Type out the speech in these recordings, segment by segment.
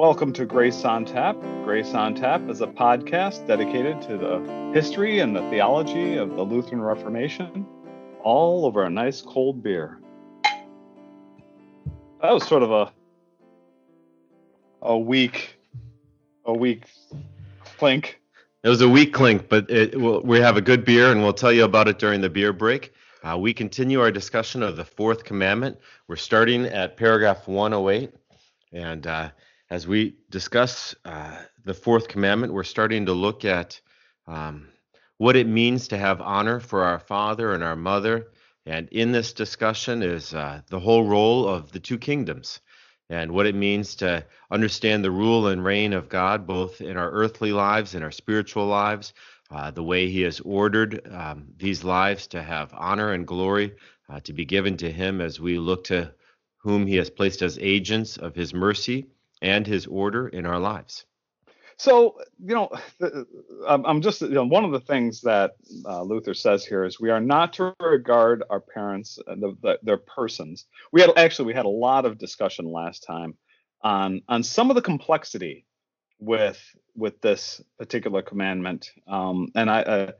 Welcome to Grace on Tap. Grace on Tap is a podcast dedicated to the history and the theology of the Lutheran Reformation, all over a nice cold beer. That was sort of a a weak a weak clink. It was a weak clink, but it, we'll, we have a good beer, and we'll tell you about it during the beer break. Uh, we continue our discussion of the fourth commandment. We're starting at paragraph 108, and uh, as we discuss uh, the fourth commandment, we're starting to look at um, what it means to have honor for our father and our mother. And in this discussion is uh, the whole role of the two kingdoms and what it means to understand the rule and reign of God, both in our earthly lives and our spiritual lives, uh, the way He has ordered um, these lives to have honor and glory uh, to be given to Him as we look to whom He has placed as agents of His mercy and His order in our lives. So, you know, I'm just, you know, one of the things that uh, Luther says here is we are not to regard our parents, uh, the, the, their persons. We had actually we had a lot of discussion last time on on some of the complexity with with this particular commandment, um, and I. Uh,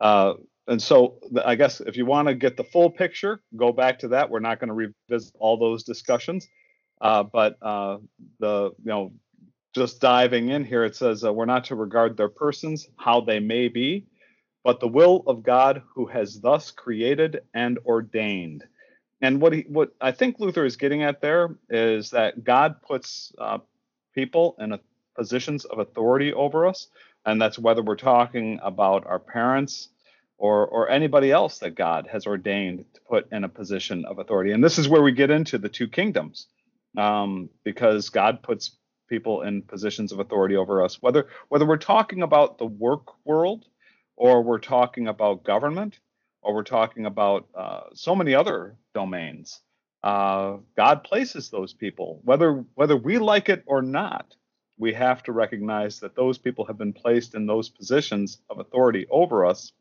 uh, and so I guess if you want to get the full picture, go back to that. We're not going to revisit all those discussions, uh, but uh, the you know just diving in here, it says uh, we're not to regard their persons, how they may be, but the will of God who has thus created and ordained. And what he, what I think Luther is getting at there is that God puts uh, people in a, positions of authority over us, and that's whether we're talking about our parents or or anybody else that God has ordained to put in a position of authority. And this is where we get into the two kingdoms, um, because God puts people in positions of authority over us, whether whether we're talking about the work world, or we're talking about government, or we're talking about uh, so many other domains. Uh, God places those people, whether whether we like it or not. We have to recognize that those people have been placed in those positions of authority over us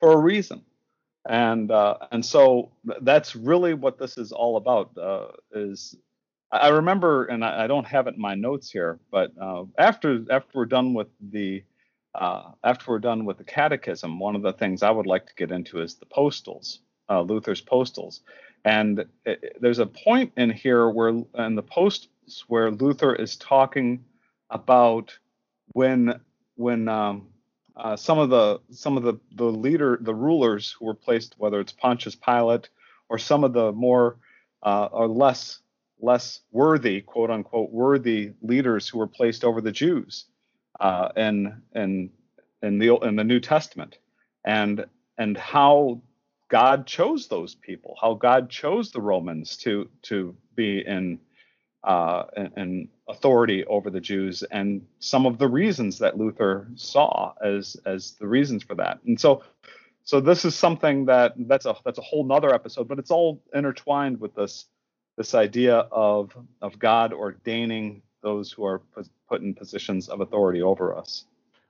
for a reason and uh, and so that's really what this is all about uh, is I remember, and I, I, don't have it in my notes here, but uh, after after we're done with the uh, after we're done with the catechism, one of the things I would like to get into is the postils, uh, Luther's postils, and it, there's a point in here where in the posts where Luther is talking about when when um, uh, some of the some of the the leader the rulers who were placed, whether it's Pontius Pilate or some of the more uh, or less less worthy, quote unquote, worthy leaders who were placed over the Jews uh, in in in the in the New Testament, and and how God chose those people, how God chose the Romans to to be in uh, in, authority over the Jews, and some of the reasons that Luther saw as as the reasons for that, and so. So this is something that that's a that's a whole nother episode, but it's all intertwined with this this idea of of God ordaining those who are put in positions of authority over us.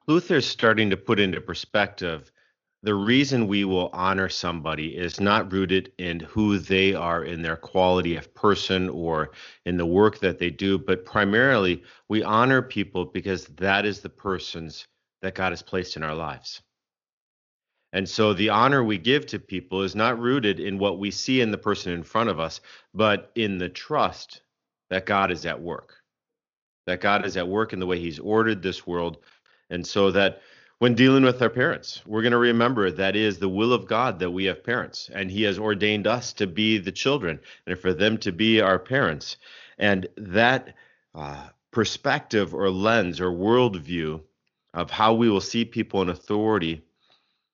Luther's starting to put into perspective the reason we will honor somebody is not rooted in who they are in their quality of person or in the work that they do, but primarily we honor people because that is the persons that God has placed in our lives. And so the honor we give to people is not rooted in what we see in the person in front of us, but in the trust that God is at work. That God is at work in the way He's ordered this world. And so that when dealing with our parents, we're going to remember that is the will of God that we have parents, and He has ordained us to be the children and for them to be our parents. And that uh, perspective or lens or worldview of how we will see people in authority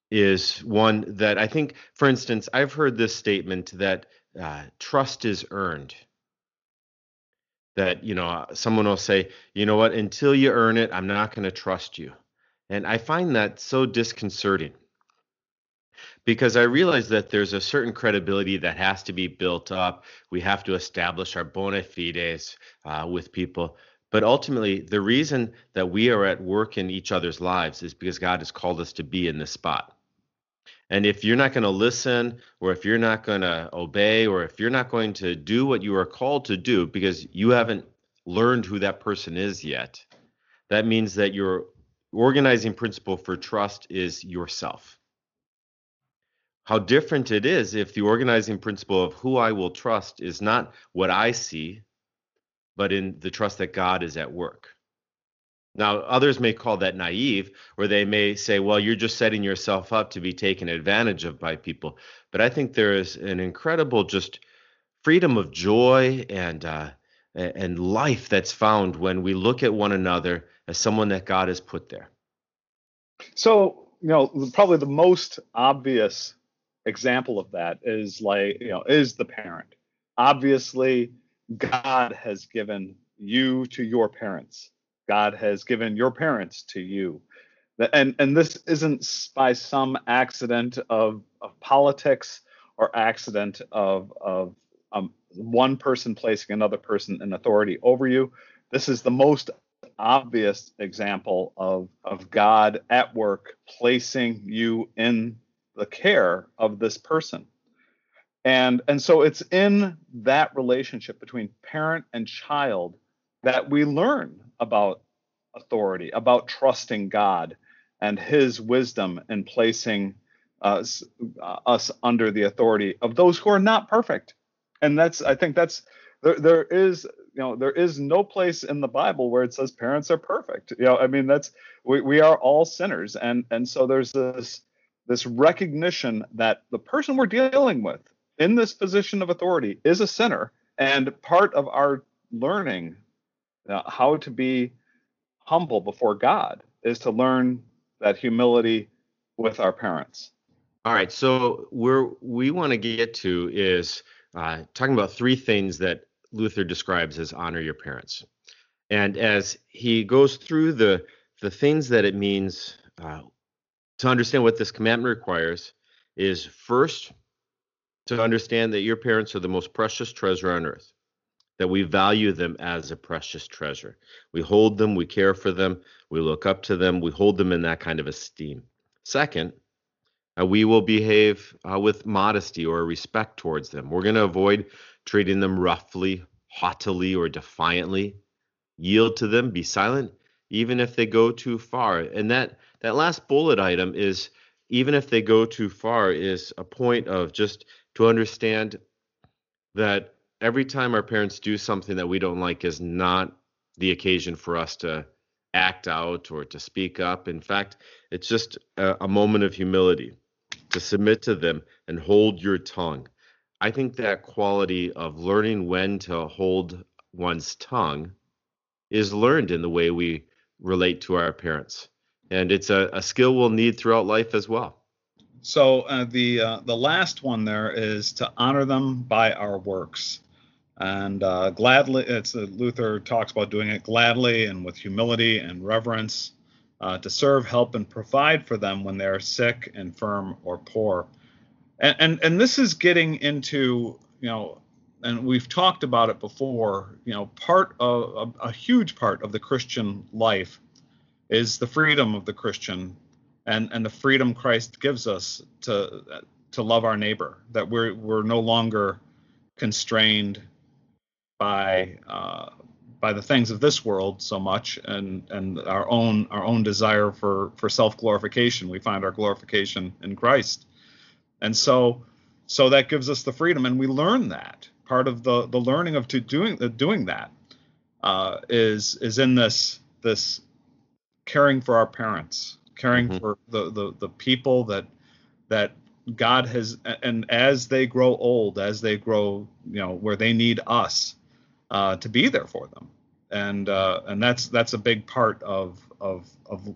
is one that I think, for instance, I've heard this statement that uh, trust is earned. That, you know, someone will say, you know what, until you earn it, I'm not going to trust you. And I find that so disconcerting because I realize that there's a certain credibility that has to be built up. We have to establish our bona fides uh, with people. But ultimately, the reason that we are at work in each other's lives is because God has called us to be in this spot. And if you're not going to listen, or if you're not going to obey, or if you're not going to do what you are called to do because you haven't learned who that person is yet, that means that your organizing principle for trust is yourself. How different it is if the organizing principle of who I will trust is not what I see, but in the trust that God is at work. Now, others may call that naive, or they may say, well, you're just setting yourself up to be taken advantage of by people. But I think there is an incredible just freedom of joy and uh, and life that's found when we look at one another as someone that God has put there. So, you know, probably the most obvious example of that is like, you know, is the parent. Obviously, God has given you to your parents God has given your parents to you. And, and this isn't by some accident of, of politics or accident of, of um, one person placing another person in authority over you. This is the most obvious example of, of God at work placing you in the care of this person. And, and so it's in that relationship between parent and child that we learn about authority, about trusting God and His wisdom in placing us, us under the authority of those who are not perfect. And that's, I think that's there. There is, you know, there is no place in the Bible where it says parents are perfect. You know, I mean, that's we we are all sinners, and and so there's this this recognition that the person we're dealing with in this position of authority is a sinner, and part of our learning uh, how to be humble before God is to learn that humility with our parents. All right, so where we want to get to is uh, talking about three things that Luther describes as honor your parents, and as he goes through the the things that it means uh, to understand what this commandment requires is first to understand that your parents are the most precious treasure on earth that we value them as a precious treasure. We hold them, we care for them, we look up to them, we hold them in that kind of esteem. Second, uh, we will behave uh, with modesty or respect towards them. We're going to avoid treating them roughly, haughtily, or defiantly. Yield to them, be silent, even if they go too far. And that that last bullet item is even if they go too far is a point of just to understand that every time our parents do something that we don't like is not the occasion for us to act out or to speak up. In fact, it's just a, a, moment of humility to submit to them and hold your tongue. I think that quality of learning when to hold one's tongue is learned in the way we relate to our parents. And it's a, a skill we'll need throughout life as well. So uh, the uh, the last one there is to honor them by our works and uh, gladly it's uh, luther talks about doing it gladly and with humility and reverence uh, to serve help and provide for them when they're sick infirm or poor. And, and and this is getting into you know and we've talked about it before you know part of a, a huge part of the christian life is the freedom of the christian and and the freedom christ gives us to to love our neighbor that we're we're no longer constrained by uh, by the things of this world so much and and our own our own desire for for self glorification we find our glorification in Christ. And so so that gives us the freedom and we learn that. Part of the the learning of to doing uh, doing that uh, is is in this this caring for our parents caring mm-hmm. for the, the the people that that God has and as they grow old as they grow you know where they need us uh, to be there for them, and uh, and that's that's a big part of of of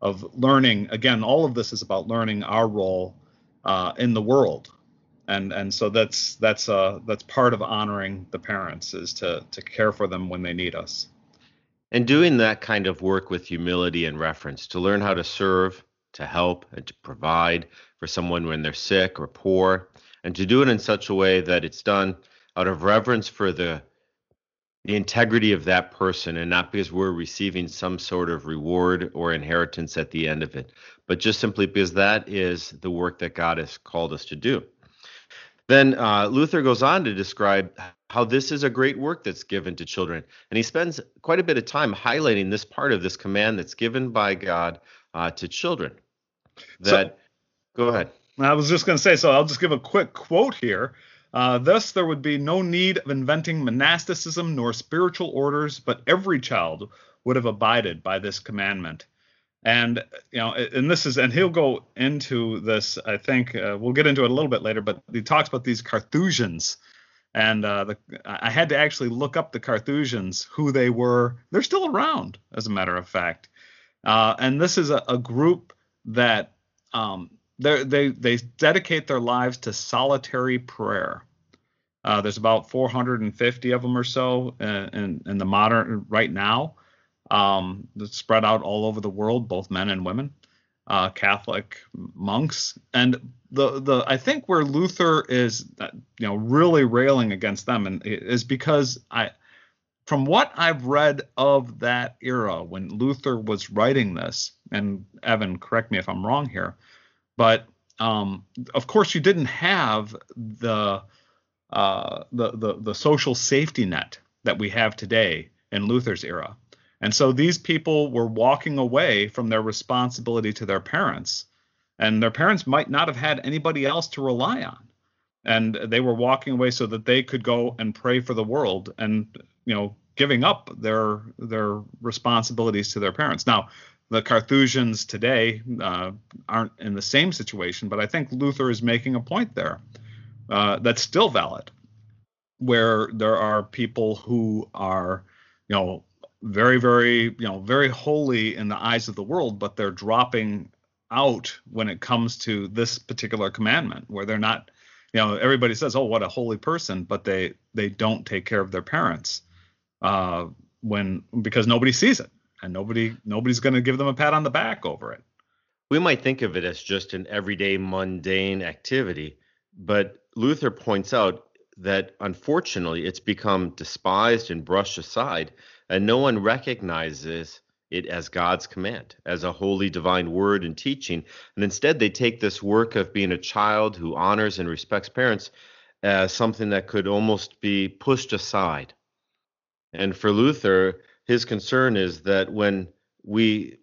of learning. Again, all of this is about learning our role uh, in the world, and and so that's that's uh that's part of honoring the parents is to to care for them when they need us. And doing that kind of work with humility and reference to learn how to serve, to help, and to provide for someone when they're sick or poor, and to do it in such a way that it's done out of reverence for the the integrity of that person and not because we're receiving some sort of reward or inheritance at the end of it, but just simply because that is the work that God has called us to do. Then uh, Luther goes on to describe how this is a great work that's given to children. And he spends quite a bit of time highlighting this part of this command that's given by God uh, to children. That, so, go ahead. I was just going to say, so I'll just give a quick quote here. Uh, Thus, there would be no need of inventing monasticism nor spiritual orders, but every child would have abided by this commandment. And you know, and this is, and he'll go into this. I think uh, we'll get into it a little bit later, but he talks about these Carthusians and uh, the, I had to actually look up the Carthusians, who they were. They're still around, as a matter of fact. Uh, and this is a, a group that um, they they dedicate their lives to solitary prayer. Uh, there's about 450 of them or so in, in, the modern right now. Um, spread out all over the world, both men and women uh, Catholic monks, and the the I think where Luther is you know really railing against them and is because I from what I've read of that era when Luther was writing this, and Evan, correct me if I'm wrong here, but um, of course you didn't have the, uh, the the the social safety net that we have today in Luther's era. And so these people were walking away from their responsibility to their parents. And their parents might not have had anybody else to rely on. And they were walking away so that they could go and pray for the world and, you know, giving up their their responsibilities to their parents. Now, the Carthusians today uh, aren't in the same situation, but I think Luther is making a point there uh, that's still valid, where there are people who are, you know, very, very, you know, very holy in the eyes of the world, but they're dropping out when it comes to this particular commandment, where they're not, you know, everybody says, "Oh, what a holy person," but they they don't take care of their parents uh, when because nobody sees it and nobody nobody's going to give them a pat on the back over it. We might think of it as just an everyday mundane activity, but Luther points out that unfortunately it's become despised and brushed aside and no one recognizes it as God's command, as a holy divine word and teaching. And instead, they take this work of being a child who honors and respects parents as something that could almost be pushed aside. And for Luther, his concern is that when we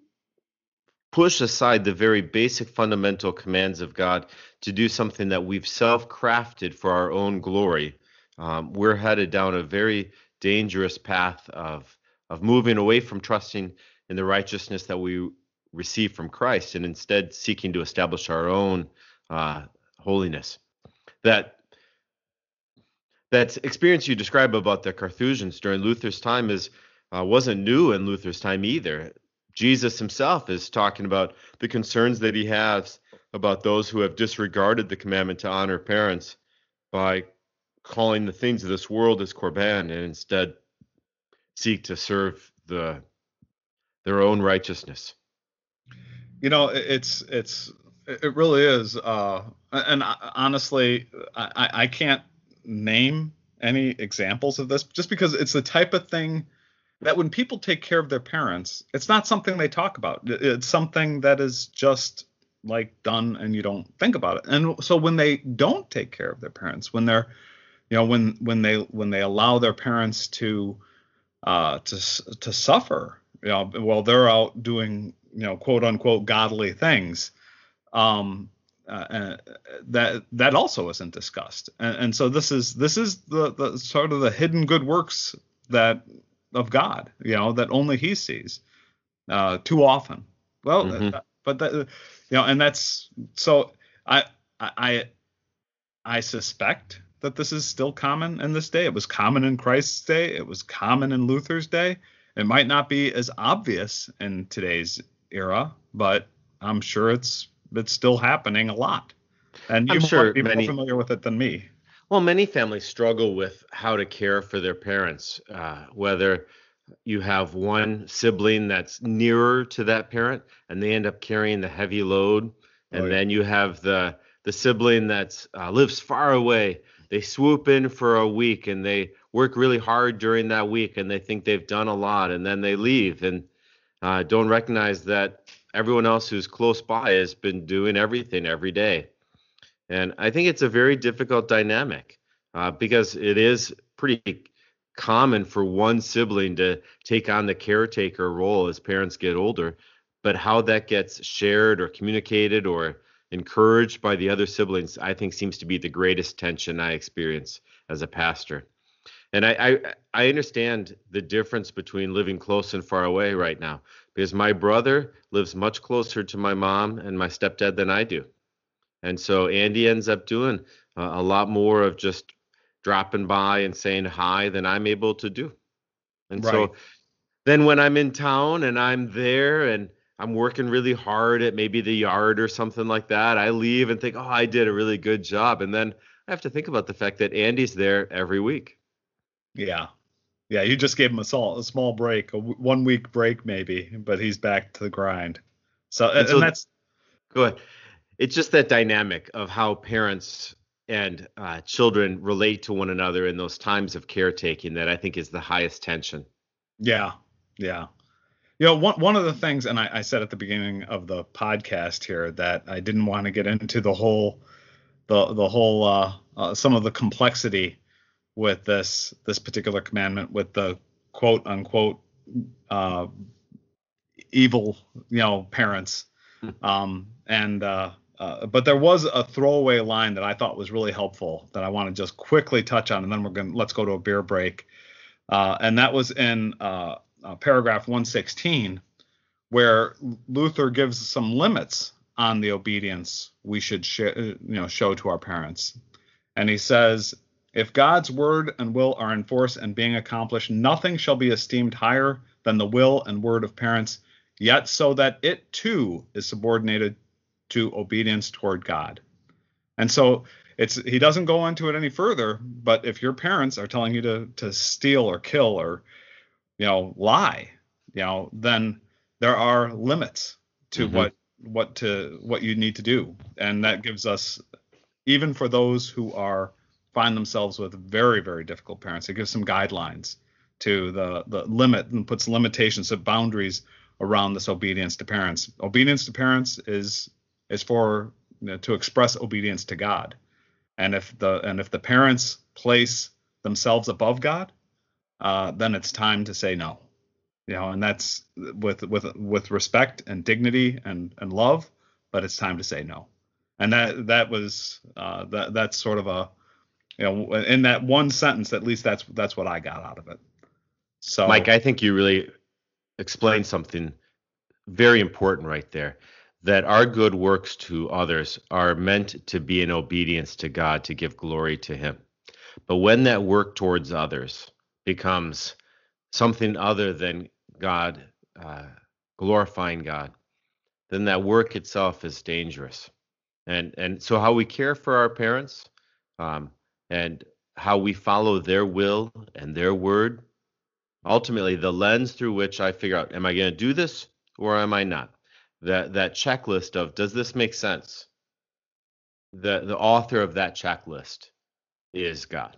push aside the very basic fundamental commands of God to do something that we've self crafted for our own glory, um, we're headed down a very dangerous path of of moving away from trusting in the righteousness that we receive from Christ and instead seeking to establish our own uh, holiness. That that experience you describe about the Carthusians during Luther's time is uh, wasn't new in Luther's time either. Jesus himself is talking about the concerns that he has about those who have disregarded the commandment to honor parents by calling the things of this world as korban and instead seek to serve the their own righteousness. You know, it's it's it really is. Uh, and honestly, I, I can't name any examples of this just because it's the type of thing that when people take care of their parents, it's not something they talk about. It's something that is just like done and you don't think about it. And so when they don't take care of their parents, when they're you know when when they when they allow their parents to uh, to to suffer, you know, while they're out doing you know quote unquote godly things. Um, uh, that that also isn't discussed, and, and, so this is this is the, the sort of the hidden good works that of God, you know, that only He sees uh, too often. Well, mm-hmm. but that, you know, and that's so I I I suspect that this is still common in this day. It was common in Christ's day. It was common in Luther's day. It might not be as obvious in today's era, but I'm sure it's it's still happening a lot. And you I'm sure be many, more familiar with it than me. Well, many families struggle with how to care for their parents, uh, whether you have one sibling that's nearer to that parent and they end up carrying the heavy load, and yeah. then you have the the sibling that uh, lives far away they swoop in for a week and they work really hard during that week and they think they've done a lot and then they leave and uh, don't recognize that everyone else who's close by has been doing everything every day. And I think it's a very difficult dynamic uh, because it is pretty common for one sibling to take on the caretaker role as parents get older, but how that gets shared or communicated or encouraged by the other siblings, I think seems to be the greatest tension I experience as a pastor. And I, I, I understand the difference between living close and far away right now because my brother lives much closer to my mom and my stepdad than I do. And so Andy ends up doing uh, a lot more of just dropping by and saying hi than I'm able to do. And right. so then when I'm in town and I'm there and I'm working really hard at maybe the yard or something like that, I leave and think, oh, I did a really good job. And then I have to think about the fact that Andy's there every week. Yeah. Yeah, you just gave him a small, a small break, a w- one week break maybe, but he's back to the grind. So, and, and, so and that's go ahead. It's just that dynamic of how parents and uh, children relate to one another in those times of caretaking that I think is the highest tension. Yeah, yeah. You know, one one of the things, and I, I said at the beginning of the podcast here that I didn't want to get into the whole, the the whole uh, uh, some of the complexity with this this particular commandment with the quote unquote uh, evil you know parents hmm. um, and uh, uh, but there was a throwaway line that I thought was really helpful that I want to just quickly touch on, and then we're going to let's go to a beer break. Uh, and that was in uh, uh paragraph 116, where Luther gives some limits on the obedience we should sh- you know show to our parents. And he says, if God's word and will are in force and being accomplished, nothing shall be esteemed higher than the will and word of parents, yet so that it too is subordinated to obedience toward God. And so it's he doesn't go into it any further, but if your parents are telling you to to steal or kill or you know lie, you know, then there are limits to mm-hmm. what what to what you need to do. And that gives us even for those who are find themselves with very very difficult parents, it gives some guidelines to the the limit and puts limitations of boundaries around this obedience to parents. Obedience to parents is is for you know, to express obedience to God. And if the and if the parents place themselves above God, uh, then it's time to say no. You know, and that's with with with respect and dignity and and love, but it's time to say no. And that that was uh, that that's sort of a you know in that one sentence at least that's that's what I got out of it. So Mike, I think you really explained something very important right there that our good works to others are meant to be in obedience to God to give glory to Him. But when that work towards others becomes something other than God, uh, glorifying God, then that work itself is dangerous. And and so how we care for our parents, um, and how we follow their will and their word, ultimately the lens through which I figure out, am I going to do this or am I not? That that checklist of does this make sense? The the author of that checklist is God.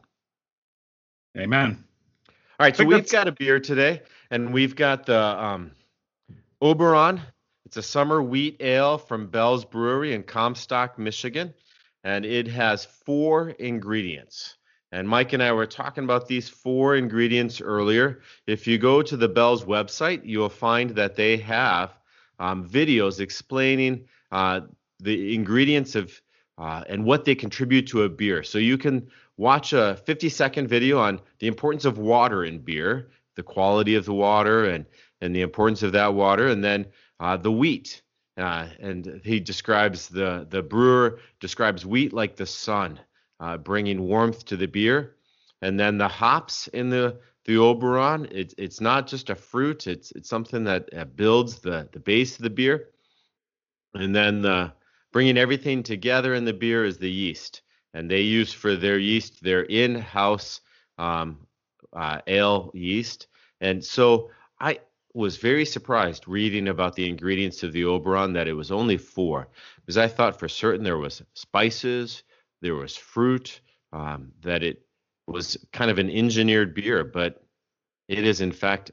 Amen. All right, so we've got a beer today, and we've got the um, Oberon. It's a summer wheat ale from Bell's Brewery in Comstock, Michigan, and it has four ingredients. And Mike and I were talking about these four ingredients earlier. If you go to the Bell's website, you'll find that they have um, videos explaining uh, the ingredients of uh, and what they contribute to a beer. So you can watch a 50 second video on the importance of water in beer, the quality of the water, and and the importance of that water, and then uh, the wheat. Uh, and he describes the the brewer describes wheat like the sun, uh, bringing warmth to the beer, and then the hops in the the Oberon. It's it's not just a fruit. It's it's something that builds the the base of the beer, and then the, bringing everything together in the beer is the yeast, and they use for their yeast their in-house um, uh, ale yeast. And so I was very surprised reading about the ingredients of the Oberon that it was only four, because I thought for certain there was spices, there was fruit, um, that it was kind of an engineered beer, but it is in fact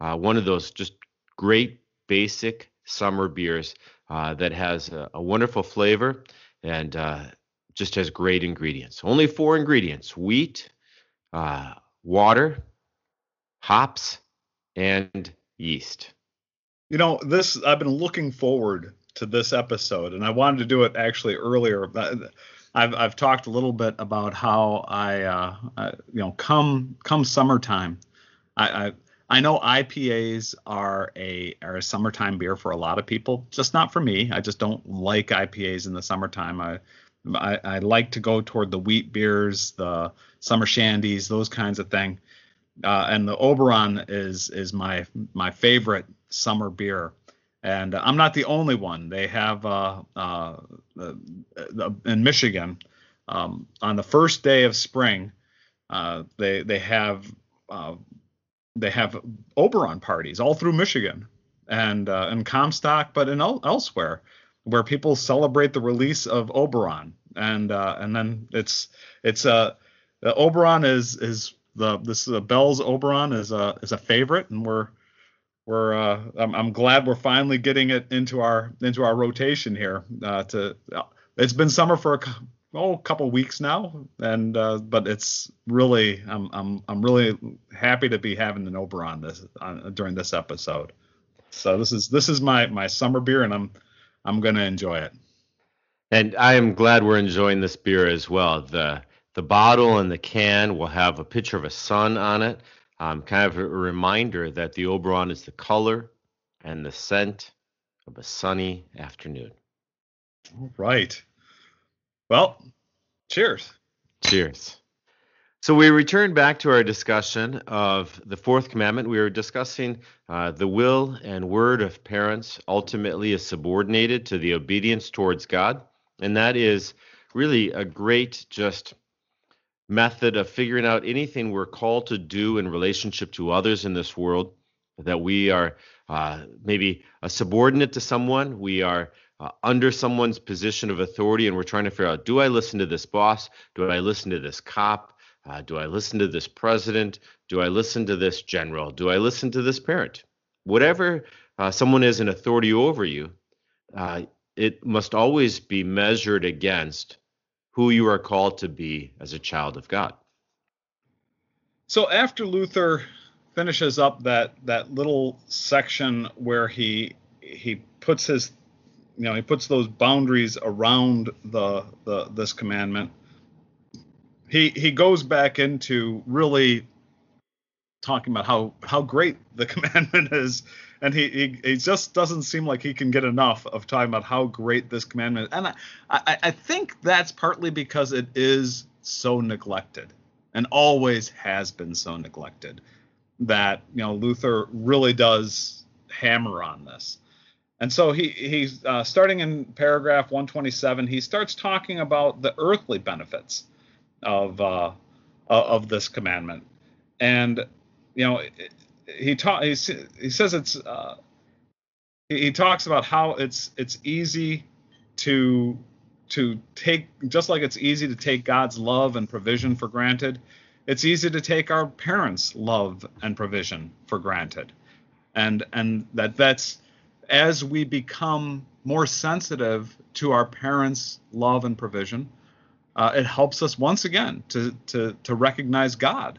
uh, one of those just great basic summer beers uh, that has a, a, wonderful flavor and uh, just has great ingredients. Only four ingredients: wheat, uh, water, hops, and yeast. You know, this I've been looking forward to this episode, and I wanted to do it actually earlier. I've I've talked a little bit about how I, uh, I you know, come come summertime, I, I I know IPAs are a are a summertime beer for a lot of people, just not for me. I just don't like IPAs in the summertime. I I, I like to go toward the wheat beers, the summer shandies, those kinds of thing. Uh, and the Oberon is is my my favorite summer beer. And I'm not the only one. They have uh, uh, in Michigan um, on the first day of spring, uh, they they have uh, they have Oberon parties all through Michigan and uh, in Comstock, but in elsewhere where people celebrate the release of Oberon, and uh, and then it's it's uh, Oberon is is the this is a Bell's Oberon is a is a favorite, and we're we're uh, I'm, I'm glad we're finally getting it into our into our rotation here. Uh, to it's been summer for a oh, couple weeks now, and uh, but it's really I'm I'm I'm really happy to be having an Oberon this uh, during this episode. So this is this is my my summer beer, and I'm I'm gonna enjoy it. And I am glad we're enjoying this beer as well. The the bottle and the can will have a picture of a sun on it, um, kind of a reminder that the Oberon is the color and the scent of a sunny afternoon. All right. Well, cheers. Cheers. So we return back to our discussion of the fourth commandment. We were discussing uh, the will and word of parents ultimately is subordinated to the obedience towards God. And that is really a great just method of figuring out anything we're called to do in relationship to others in this world, that we are uh, maybe a subordinate to someone, we are uh, under someone's position of authority, and we're trying to figure out do I listen to this boss? Do I listen to this cop? Uh, do I listen to this president? Do I listen to this general? Do I listen to this parent? Whatever uh, someone is in authority over you, uh, it must always be measured against who you are called to be as a child of God. So after Luther finishes up that that little section where he he puts his you know he puts those boundaries around the the this commandment he he goes back into really talking about how how great the commandment is and he, he he just doesn't seem like he can get enough of talking about how great this commandment is. and I, I i think that's partly because it is so neglected and always has been so neglected that you know luther really does hammer on this and so he he's uh, starting in paragraph 127. He starts talking about the earthly benefits of uh, of this commandment, and you know he ta- he, says it's uh, he, he talks about how it's it's easy to to take just like it's easy to take God's love and provision for granted. It's easy to take our parents' love and provision for granted, and and that that's as we become more sensitive to our parents' love and provision, uh, it helps us once again to to to recognize God,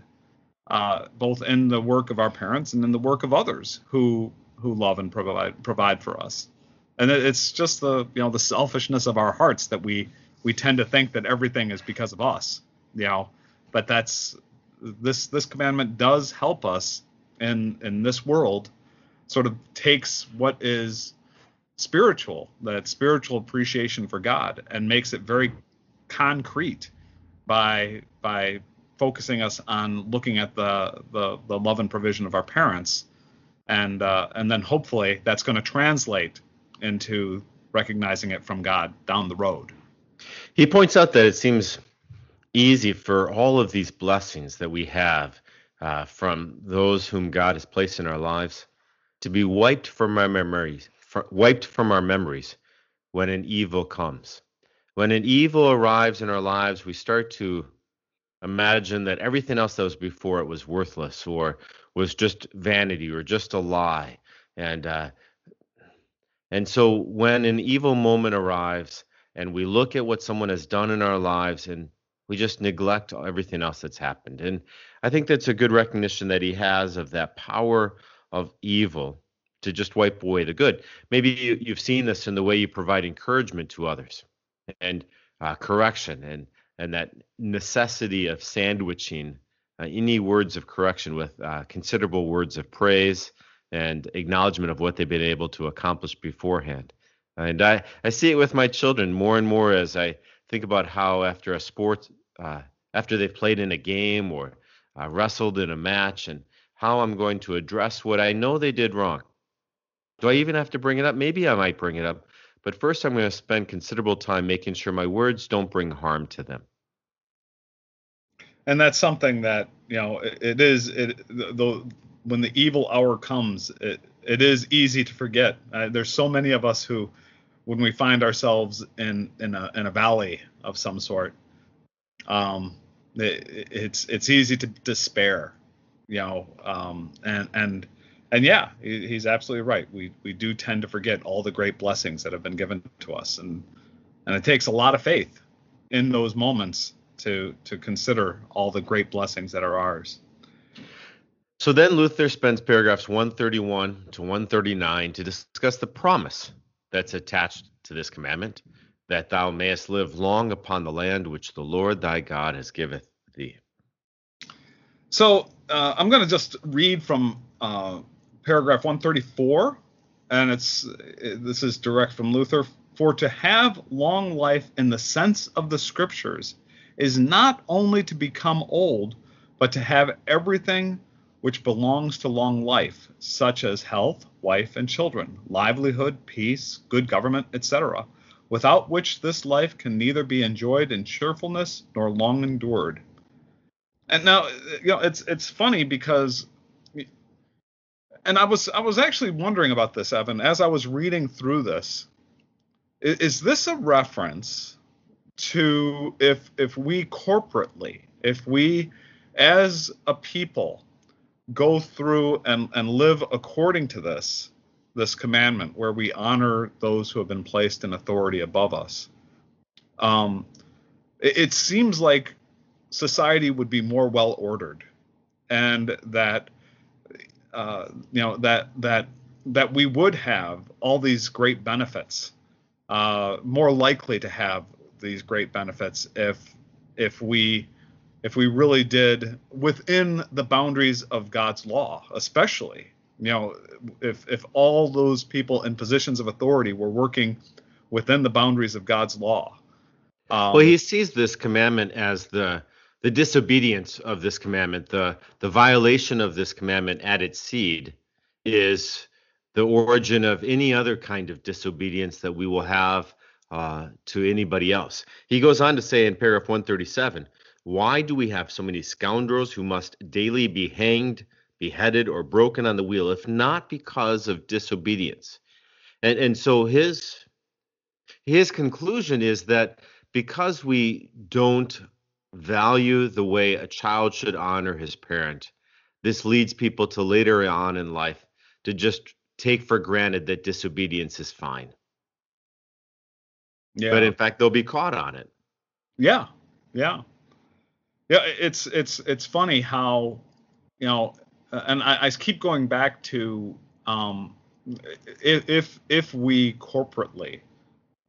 uh, both in the work of our parents and in the work of others who who love and provide provide for us. And it's just the you know the selfishness of our hearts that we we tend to think that everything is because of us, you know. But that's this this commandment does help us in in this world sort of takes what is spiritual, that spiritual appreciation for God, and makes it very concrete by by focusing us on looking at the the, the love and provision of our parents, and uh, and then hopefully that's going to translate into recognizing it from God down the road. He points out that it seems easy for all of these blessings that we have uh, from those whom God has placed in our lives to be wiped from our memories, wiped from our memories when an evil comes. When an evil arrives in our lives, we start to imagine that everything else that was before it was worthless or was just vanity or just a lie. And uh, and so when an evil moment arrives and we look at what someone has done in our lives and we just neglect everything else that's happened. And I think that's a good recognition that he has of that power of evil to just wipe away the good. Maybe you, you've seen this in the way you provide encouragement to others and uh, correction and and that necessity of sandwiching uh, any words of correction with uh, considerable words of praise and acknowledgement of what they've been able to accomplish beforehand. And I, I see it with my children more and more as I think about how after a sport, uh, after they've played in a game or uh, wrestled in a match, and how I'm going to address what I know they did wrong. Do I even have to bring it up? Maybe I might bring it up, but first I'm going to spend considerable time making sure my words don't bring harm to them. And that's something that you know it, it is it the when the evil hour comes it it is easy to forget. Uh, there's so many of us who when we find ourselves in in a in a valley of some sort um it, it's it's easy to despair you know um and and and yeah he's absolutely right we we do tend to forget all the great blessings that have been given to us and and it takes a lot of faith in those moments to to consider all the great blessings that are ours. So then Luther spends paragraphs 131 to 139 to discuss the promise that's attached to this commandment that thou mayest live long upon the land which the Lord thy God has giveth thee. So uh, I'm going to just read from uh, paragraph 134, and it's this is direct from Luther. For to have long life in the sense of the scriptures is not only to become old, but to have everything which belongs to long life, such as health, wife, and children, livelihood, peace, good government, etc., without which this life can neither be enjoyed in cheerfulness nor long endured. And now, you know, it's it's funny because, and I was I was actually wondering about this, Evan, as I was reading through this. Is, is this a reference to if if we corporately, if we as a people go through and, and live according to this this commandment where we honor those who have been placed in authority above us um, it, it seems like society would be more well ordered and that uh, you know that that that we would have all these great benefits uh, more likely to have these great benefits if if we if we really did within the boundaries of God's law, especially you know if if all those people in positions of authority were working within the boundaries of God's law. Um, well, he sees this commandment as the the disobedience of this commandment, the the violation of this commandment at its seed is the origin of any other kind of disobedience that we will have uh, to anybody else. He goes on to say in paragraph 137 Why do we have so many scoundrels who must daily be hanged, beheaded, or broken on the wheel, if not because of disobedience? And, and so his his conclusion is that because we don't value the way a child should honor his parent, this leads people to later on in life to just take for granted that disobedience is fine. Yeah. But in fact, they'll be caught on it. Yeah. Yeah. Yeah. It's it's it's funny how you know, and I, I keep going back to um, if if we corporately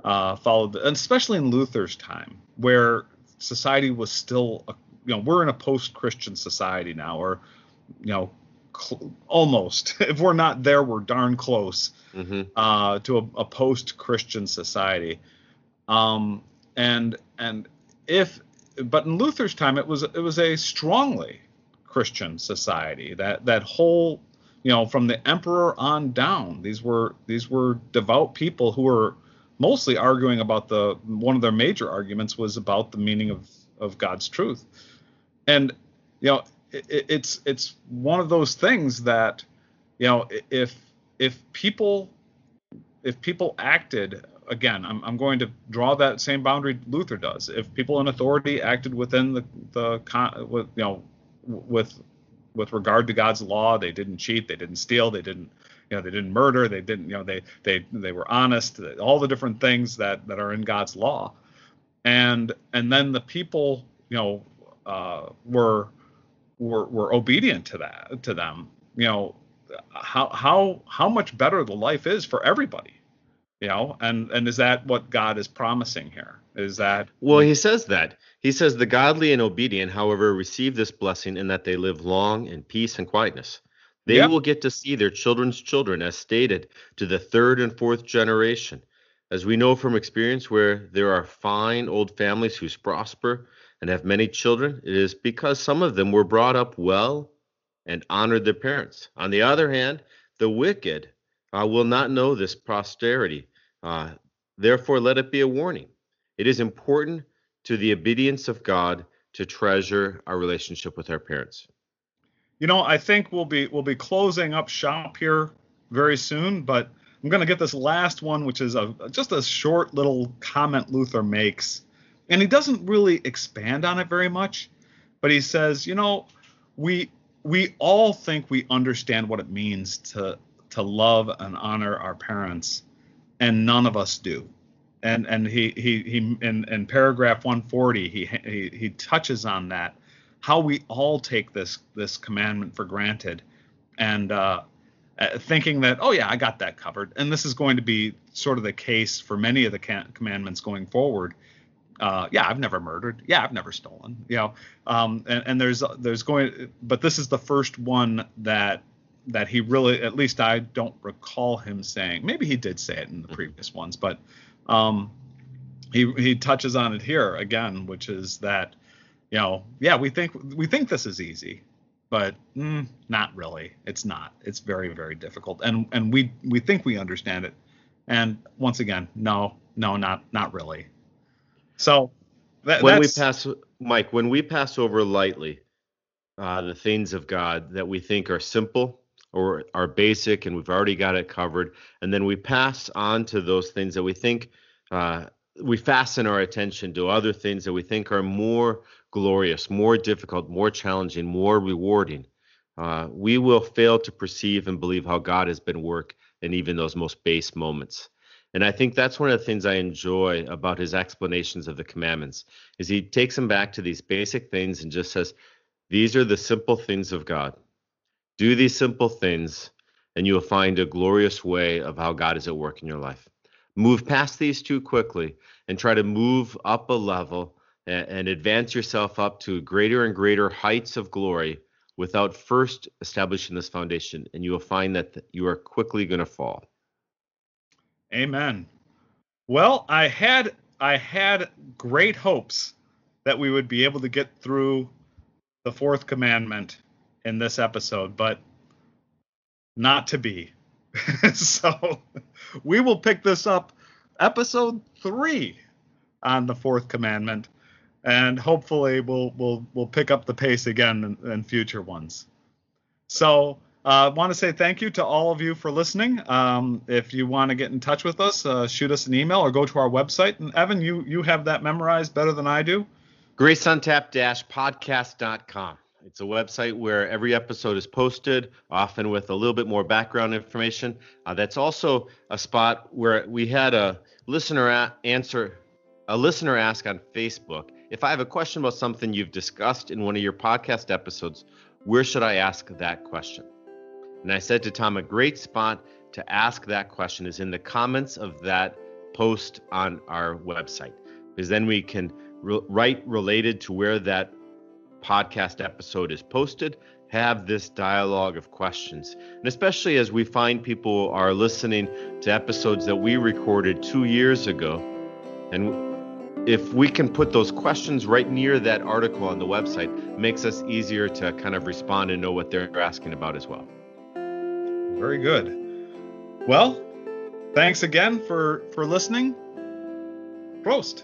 uh, followed, and especially in Luther's time, where society was still, a, you know, we're in a post-Christian society now, or you know, cl- almost. If we're not there, we're darn close mm-hmm. uh, to a, a post-Christian society. Um, and and if but in Luther's time it was it was a strongly Christian society. That that whole you know from the emperor on down these were these were devout people who were mostly arguing about the one of their major arguments was about the meaning of of God's truth. And you know it, it's it's one of those things that you know if if people if people acted again, I'm, I'm going to draw that same boundary Luther does. If people in authority acted within the the con with you know with with regard to God's law, they didn't cheat, they didn't steal, they didn't you know they didn't murder, they didn't you know they they they were honest, all the different things that that are in God's law, and and then the people you know uh, were were were obedient to that to them, you know, how how how much better the life is for everybody. You know, and and is that what God is promising here? Is that Well, he says that. He says the godly and obedient, however, receive this blessing in that they live long in peace and quietness. They Yeah. will get to see their children's children, as stated, to the third and fourth generation. As we know from experience, where there are fine old families who prosper and have many children, it is because some of them were brought up well and honored their parents. On the other hand, the wicked uh, will not know this posterity. Uh, therefore, let it be a warning. It is important to the obedience of God to treasure our relationship with our parents. You know, I think we'll be we'll be closing up shop here very soon, but I'm going to get this last one, which is a just a short little comment Luther makes, and he doesn't really expand on it very much, but he says, you know, we we all think we understand what it means to to love and honor our parents, and none of us do. And and he he he in, in paragraph 140 he he he touches on that how we all take this this commandment for granted and uh, uh, thinking that oh yeah i got that covered. And this is going to be sort of the case for many of the commandments going forward. Uh, yeah i've never murdered. Yeah i've never stolen you know. Um, and, and there's there's going but this is the first one that that he really at least i don't recall him saying. Maybe he did say it in the previous ones but um, he he touches on it here again which is that you know, yeah, we think we think this is easy, but mm, not really. It's not. It's very very difficult, and and we we think we understand it, and once again, no, no, not not really. So that, when we pass, Mike, when we pass over lightly uh, the things of God that we think are simple or are basic and we've already got it covered, and then we pass on to those things that we think uh, we fasten our attention to other things that we think are more glorious, more difficult, more challenging, more rewarding. Uh, we will fail to perceive and believe how God has been work in even those most base moments. And I think that's one of the things I enjoy about his explanations of the commandments is he takes them back to these basic things and just says, these are the simple things of God. Do these simple things and you'll find a glorious way of how God is at work in your life. Move past these too quickly and try to move up a level and, advance yourself up to greater and greater heights of glory without first establishing this foundation. And you will find that you are quickly going to fall. Amen. Well, I had I had great hopes that we would be able to get through the fourth commandment in this episode, but not to be. so we will pick this up episode 3 on the fourth commandment and hopefully we'll we'll we'll pick up the pace again in, in future ones. So I uh, want to say thank you to all of you for listening. Um, if you want to get in touch with us, uh, shoot us an email or go to our website. And Evan, you you have that memorized better than I do. GraceUntapped-podcast.com. It's a website where every episode is posted, often with a little bit more background information. Uh, that's also a spot where we had a listener a- answer, a listener ask on Facebook. If I have a question about something you've discussed in one of your podcast episodes, where should I ask that question? And I said to Tom, a great spot to ask that question is in the comments of that post on our website, because then we can re- write related to where that podcast episode is posted, have this dialogue of questions. And especially as we find people are listening to episodes that we recorded two years ago. And if we can put those questions right near that article on the website, makes us easier to kind of respond and know what they're asking about as well. Very good. Well, thanks again for for listening. Prost.